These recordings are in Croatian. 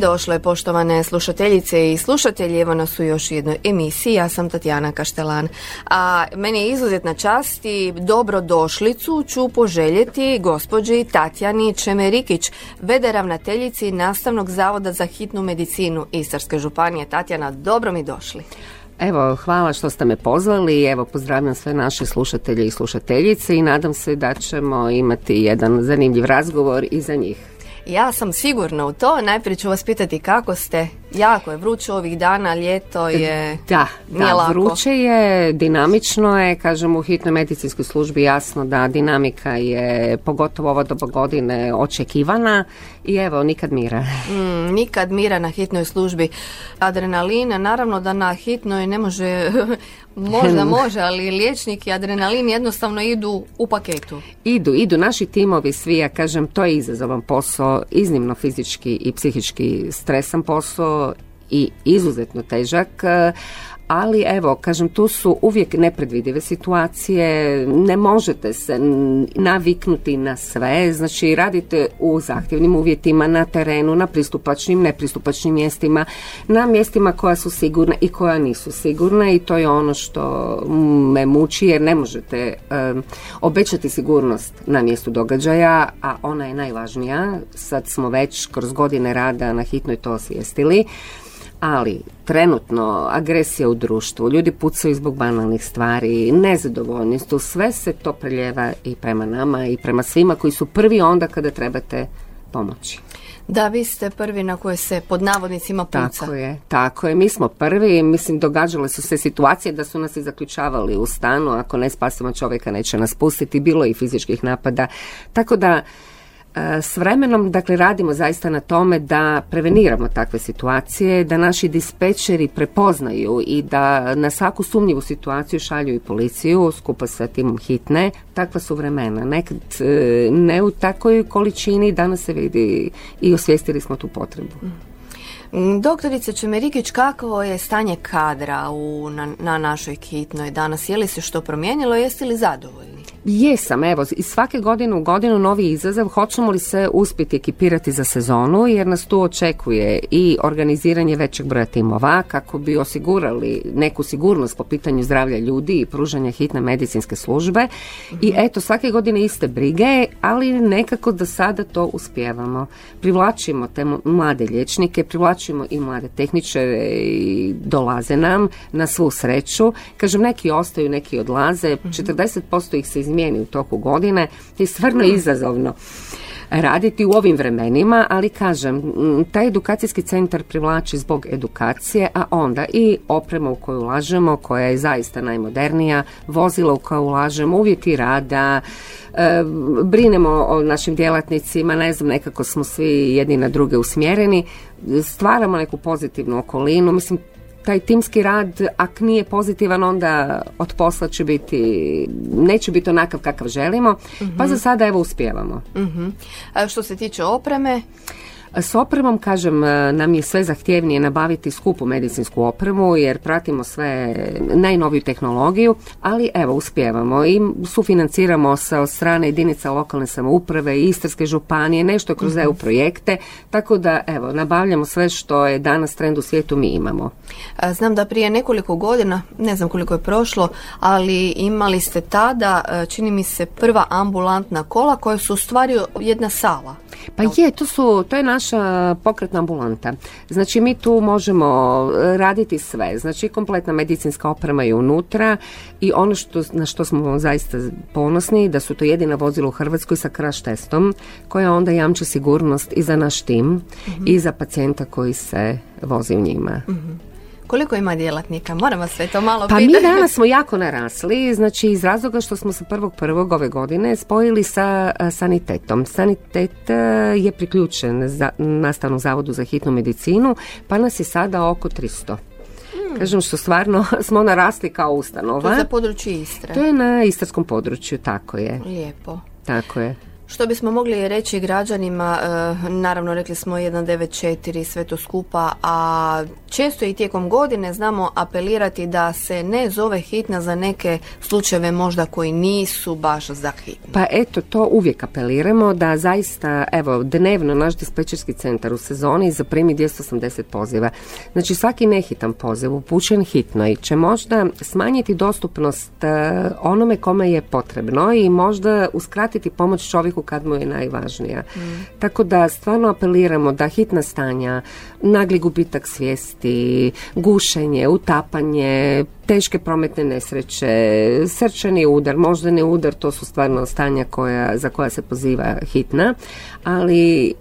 Došle, poštovane slušateljice i slušatelji. Evo nas u još jednoj emisiji. Ja sam Tatjana Kaštelan. A meni je izuzetna čast i dobrodošlicu ću poželjeti gospođi Tatjani Čemerikić, vede ravnateljici Nastavnog zavoda za hitnu medicinu Istarske županije. Tatjana, dobro mi došli. Evo, hvala što ste me pozvali. Evo, pozdravljam sve naše slušatelje i slušateljice i nadam se da ćemo imati jedan zanimljiv razgovor i za njih. Ja sam sigurna u to. Najprije ću vas pitati kako ste. Jako je vruće ovih dana, ljeto je... Da, da lako. vruće je, dinamično je, kažem u hitnoj medicinskoj službi jasno da dinamika je pogotovo ova doba godine očekivana i evo nikad mira. Mm, nikad mira na hitnoj službi. Adrenalin, naravno da na hitnoj ne može, možda može, ali liječnik i adrenalin jednostavno idu u paketu. Idu, idu naši timovi svi, ja kažem, to je izazovan posao, iznimno fizički i psihički stresan posao i izuzetno težak, eh, ali evo, kažem, tu su uvijek nepredvidive situacije, ne možete se naviknuti na sve, znači radite u zahtjevnim uvjetima na terenu, na pristupačnim, nepristupačnim mjestima, na mjestima koja su sigurna i koja nisu sigurna i to je ono što me muči jer ne možete em, obećati sigurnost na mjestu događaja, a ona je najvažnija. Sad smo već kroz godine rada na hitnoj to osvijestili. Ali trenutno agresija u društvu, ljudi pucaju zbog banalnih stvari, nezadovoljni su, sve se to preljeva i prema nama i prema svima koji su prvi onda kada trebate pomoći. Da, vi ste prvi na koje se pod navodnicima puca. Tako je, tako je. Mi smo prvi, mislim, događale su se situacije da su nas i zaključavali u stanu, ako ne spasimo čovjeka neće nas pustiti, bilo je i fizičkih napada. Tako da, s vremenom, dakle, radimo zaista na tome da preveniramo takve situacije, da naši dispečeri prepoznaju i da na svaku sumnjivu situaciju šalju i policiju skupa sa timom hitne. Takva su vremena. Nekad e, ne u takoj količini, danas se vidi i osvijestili smo tu potrebu. Mm, Doktorice Čemerikić, kakvo je stanje kadra u, na, na našoj hitnoj danas? Je li se što promijenilo? Jeste li zadovoljni? Jesam, evo, i svake godine u godinu novi izazov, hoćemo li se uspjeti ekipirati za sezonu, jer nas tu očekuje i organiziranje većeg broja timova, kako bi osigurali neku sigurnost po pitanju zdravlja ljudi i pružanja hitne medicinske službe. I eto, svake godine iste brige, ali nekako do sada to uspijevamo. Privlačimo te mlade liječnike, privlačimo i mlade tehničare i dolaze nam na svu sreću. Kažem, neki ostaju, neki odlaze, 40% ih se izmijeni u toku godine i stvarno je izazovno raditi u ovim vremenima, ali kažem, taj edukacijski centar privlači zbog edukacije, a onda i oprema u koju ulažemo, koja je zaista najmodernija, vozila u koja ulažemo, uvjeti rada, e, brinemo o našim djelatnicima, ne znam, nekako smo svi jedni na druge usmjereni, stvaramo neku pozitivnu okolinu, mislim, taj timski rad, ak nije pozitivan, onda od posla će biti, neće biti onakav kakav želimo, pa za sada evo uspijevamo. Mhm. A što se tiče opreme, S opremom, kažem, e, nam je sve zahtjevnije nabaviti skupu medicinsku opremu jer pratimo sve najnoviju tehnologiju, ali evo, uspijevamo i sufinanciramo se od strane jedinica lokalne samouprave i Istarske županije, nešto kroz EU projekte, tako da, evo, nabavljamo sve što je danas trend u svijetu mi imamo. znam da prije nekoliko godina, ne znam koliko je prošlo, ali imali ste tada, a, čini mi se, prva ambulantna kola koja su u stvari jedna sala. Pa je, to, su, to je naša pokretna ambulanta. Znači mi tu možemo e, raditi sve. Znači kompletna medicinska oprema je unutra i ono što, na što smo zaista ponosni da su to jedina vozila u Hrvatskoj sa crash testom koja onda jamči sigurnost i za naš tim i za pacijenta koji se vozi u njima. Koliko ima djelatnika? Moram vas sve to malo Pa mi pitati. danas smo jako narasli, znači iz razloga što smo se prvog prvog ove godine spojili sa a, sanitetom. Sanitet a, je priključen za nastavnom zavodu za hitnu medicinu, pa nas je sada oko 300. Kažem što stvarno smo narasli kao To ustanova. je za područje Istre. To je na istarskom području, tako je. Lijepo. Tako je. Što bismo mogli reći građanima, e, naravno rekli smo 194 sve to skupa, a često i tijekom godine znamo apelirati da se ne zove hitna za neke slučajeve možda koji nisu baš za hitnu. Pa eto, to uvijek apeliramo da zaista, evo, dnevno naš dispečerski centar u sezoni zaprimi 280 poziva. Znači svaki nehitan poziv upućen hitno i će možda smanjiti dostupnost e, onome kome je potrebno i možda uskratiti pomoć čovjeku kad mu je najvažnija. Mm. Tako da stvarno apeliramo da hitna stanja, nagli gubitak svijesti, gušenje, utapanje, teške prometne nesreće, srčani udar, moždani udar, to su stvarno stanja koja, za koja se poziva hitna, ali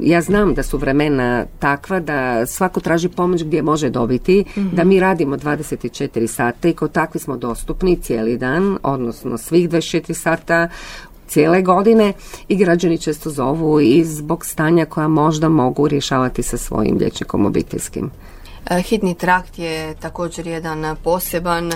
ja znam da su vremena takva da svako traži pomoć gdje može dobiti, da mi radimo 24 sata i kod takvi smo dostupni cijeli dan, odnosno svih 24 sata cijele godine i građani često zovu i zbog stanja koja možda mogu rješavati sa svojim liječnikom obiteljskim. E, hitni trakt je također jedan poseban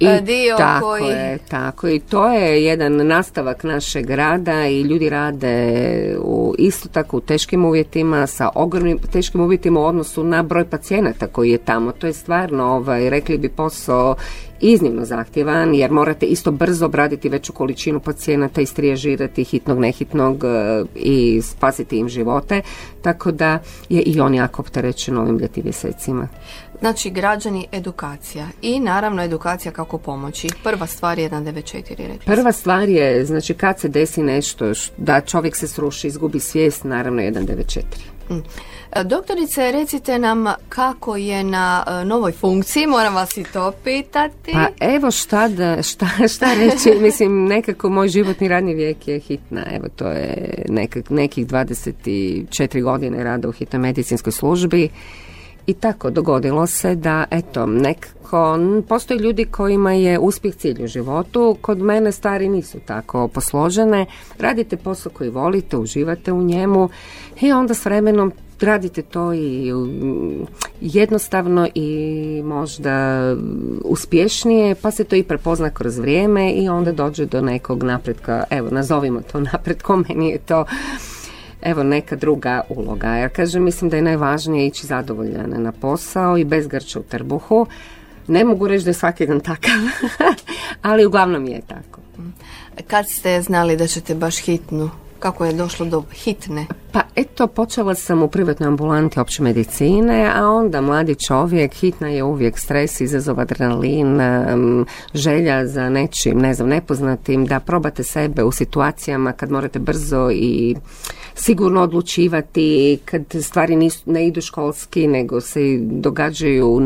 e, dio tako koji... Je, tako i to je jedan nastavak našeg rada i ljudi rade u, isto tako u teškim uvjetima sa ogromnim teškim uvjetima u odnosu na broj pacijenata koji je tamo. To je stvarno, ovaj, rekli bi posao iznimno zahtjevan jer morate isto brzo obraditi veću količinu pacijenata, istriježirati hitnog, nehitnog e, i spasiti im živote, tako da je i on jako opterećen ovim ljetim mjesecima. Znači, građani, edukacija i naravno edukacija kako pomoći. Prva stvar je 194, rekli Prva stvar je, znači kad se desi nešto da čovjek se sruši, izgubi svijest, naravno 194. Mm. Doktorice, recite nam kako je na e, novoj funkciji, moram vas i to pitati. Pa evo šta, da, šta, šta reći, mislim nekako moj životni radni vijek je hitna, evo to je nekak, nekih 24 godine rada u hitnoj medicinskoj službi i tako dogodilo se da eto nekako postoje ljudi kojima je uspjeh cilj u životu. Kod mene stvari nisu tako posložene. Radite posao koji volite uživate u njemu i onda s vremenom radite to i jednostavno i možda uspješnije, pa se to i prepozna kroz vrijeme i onda dođe do nekog napretka, evo nazovimo to napretkom, meni je to evo neka druga uloga. Ja kažem, mislim da je najvažnije ići zadovoljana na posao i bez grča u trbuhu. Ne mogu reći da je svaki dan takav, ali uglavnom je tako. Kad ste znali da ćete baš hitnu kako je došlo do hitne? Pa eto, počela sam u privatnoj ambulanti opće medicine, a onda mladi čovjek, hitna je uvijek stres, izazov adrenalin, želja za nečim, ne znam, nepoznatim, da probate sebe u situacijama kad morate brzo i sigurno odlučivati, kad stvari nisu, ne idu školski, nego se događaju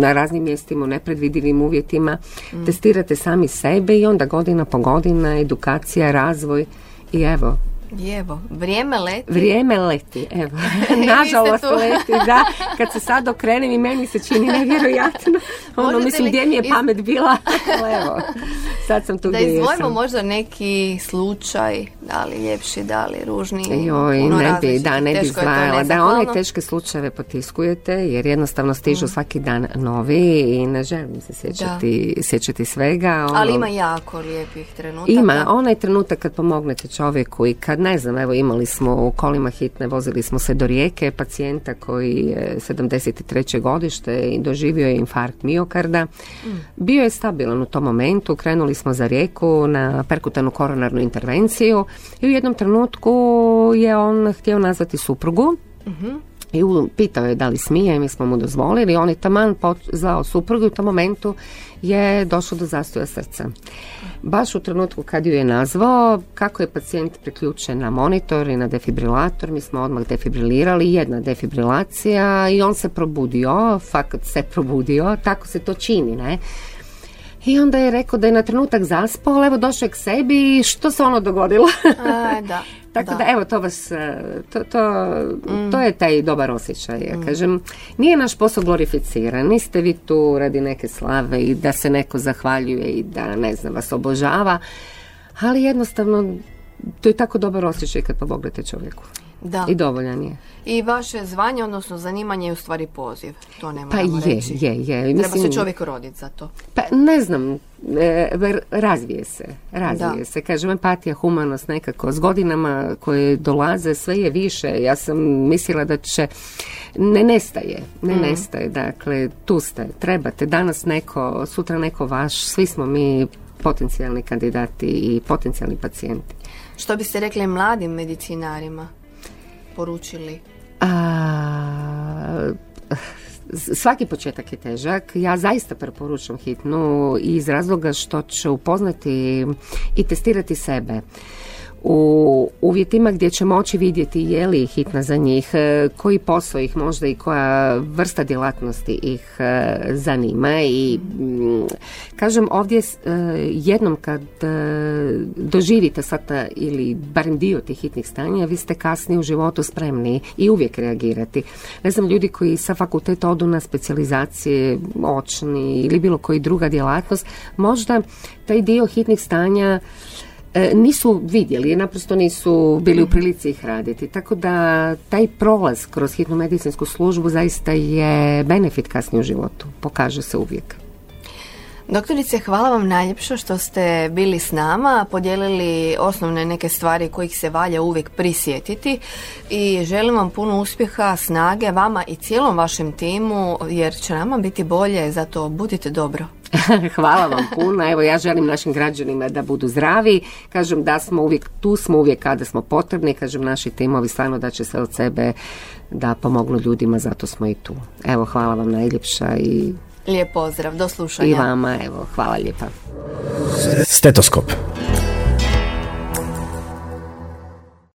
na raznim mjestima u nepredvidivim uvjetima. Mm. Testirate sami sebe i onda godina po godina, edukacija, razvoj i evo, i evo, vrijeme leti. Vrijeme leti, evo. Nažalost leti, da. Kad se sad okrenem i meni se čini nevjerojatno. Ono, mislim, gdje mi je pamet bila. evo, sad sam tu Da izvojimo možda neki slučaj, da li ljepši, da li ružni. Joj, ne bi, da, ne bi zvajala. Da, one teške slučajeve potiskujete, jer jednostavno stižu mm. svaki dan novi i ne želim se sjećati, sjećati svega. Ono, Ali ima jako lijepih trenutaka. Ima, onaj trenutak kad pomognete čovjeku i kad ne znam, evo imali smo u kolima hitne, vozili smo se do rijeke, pacijenta koji je 73. godište i doživio je infarkt miokarda. Mm. Bio je stabilan u tom momentu, krenuli smo za rijeku na perkutanu koronarnu intervenciju i u jednom trenutku je on htio nazvati suprugu. mm I pitao je da li smije i mi smo mu dozvolili. On je taman zvao suprugu i u tom momentu je došlo do zastoja srca. Baš u trenutku kad ju je nazvao, kako je pacijent priključen na monitor i na defibrilator, mi smo odmah defibrilirali, jedna defibrilacija i on se probudio, fakat se probudio, tako se to čini, ne? I onda je rekao da je na trenutak zaspao, ali evo došao je k sebi i što se ono dogodilo? A, da. Tako da. evo to vas, e, to, to, mm. to je taj dobar osjećaj. Ja mm. kažem, nije naš posao glorificiran, niste vi tu radi neke slave i da se neko zahvaljuje i da ne znam vas obožava, ali jednostavno to je tako dobar osjećaj kad pomognete čovjeku. Da. I dovoljan je. I vaše zvanje, odnosno zanimanje je u stvari poziv. To ne Pa moramo je, reći. je, je. Treba Mislim, se čovjek roditi za to. Pa ne znam, e, razvije se, razvije Da. se. Kažem, empatija, humanost nekako s godinama koje dolaze sve je više. Ja sam mislila da će, ne nestaje, ne nestaje. Dakle, tu ste, trebate. Danas neko, sutra neko vaš, svi smo mi potencijalni kandidati i potencijalni pacijenti. Što biste rekli mladim medicinarima? Poručili? A, svaki početak je težak. Ja zaista preporučam hitnu iz razloga što će upoznati i testirati sebe u uvjetima gdje će moći vidjeti je li hitna za njih, e, koji posao ih možda i koja vrsta djelatnosti ih e, zanima i mm, kažem ovdje e, jednom kad doživite sada ili barem dio tih hitnih stanja, vi ste kasnije u životu spremni i uvijek reagirati. Ne znam, ljudi koji sa fakulteta odu na specijalizacije očni ili bilo koji druga djelatnost, možda taj dio hitnih stanja nisu vidjeli, naprosto nisu bili u prilici ih raditi. Tako da taj prolaz kroz hitnu medicinsku službu zaista je benefit kasnije u životu. Pokaže se uvijek. Doktorice, hvala vam najljepše što ste bili s nama, podijelili osnovne neke stvari kojih se valja uvijek prisjetiti i želim vam puno uspjeha, snage vama i cijelom vašem timu jer će nama biti bolje, zato budite dobro. Hvala vam puno. Evo ja želim našim građanima da budu zdravi. Kažem da smo uvijek tu, smo uvijek kada smo potrebni. Kažem naši timovi stvarno da će se od sebe da pomognu ljudima, zato smo i tu. Evo hvala vam najljepša i, Lijep pozdrav, do slušanja. i vama. Evo hvala lijepa. Stetoskop.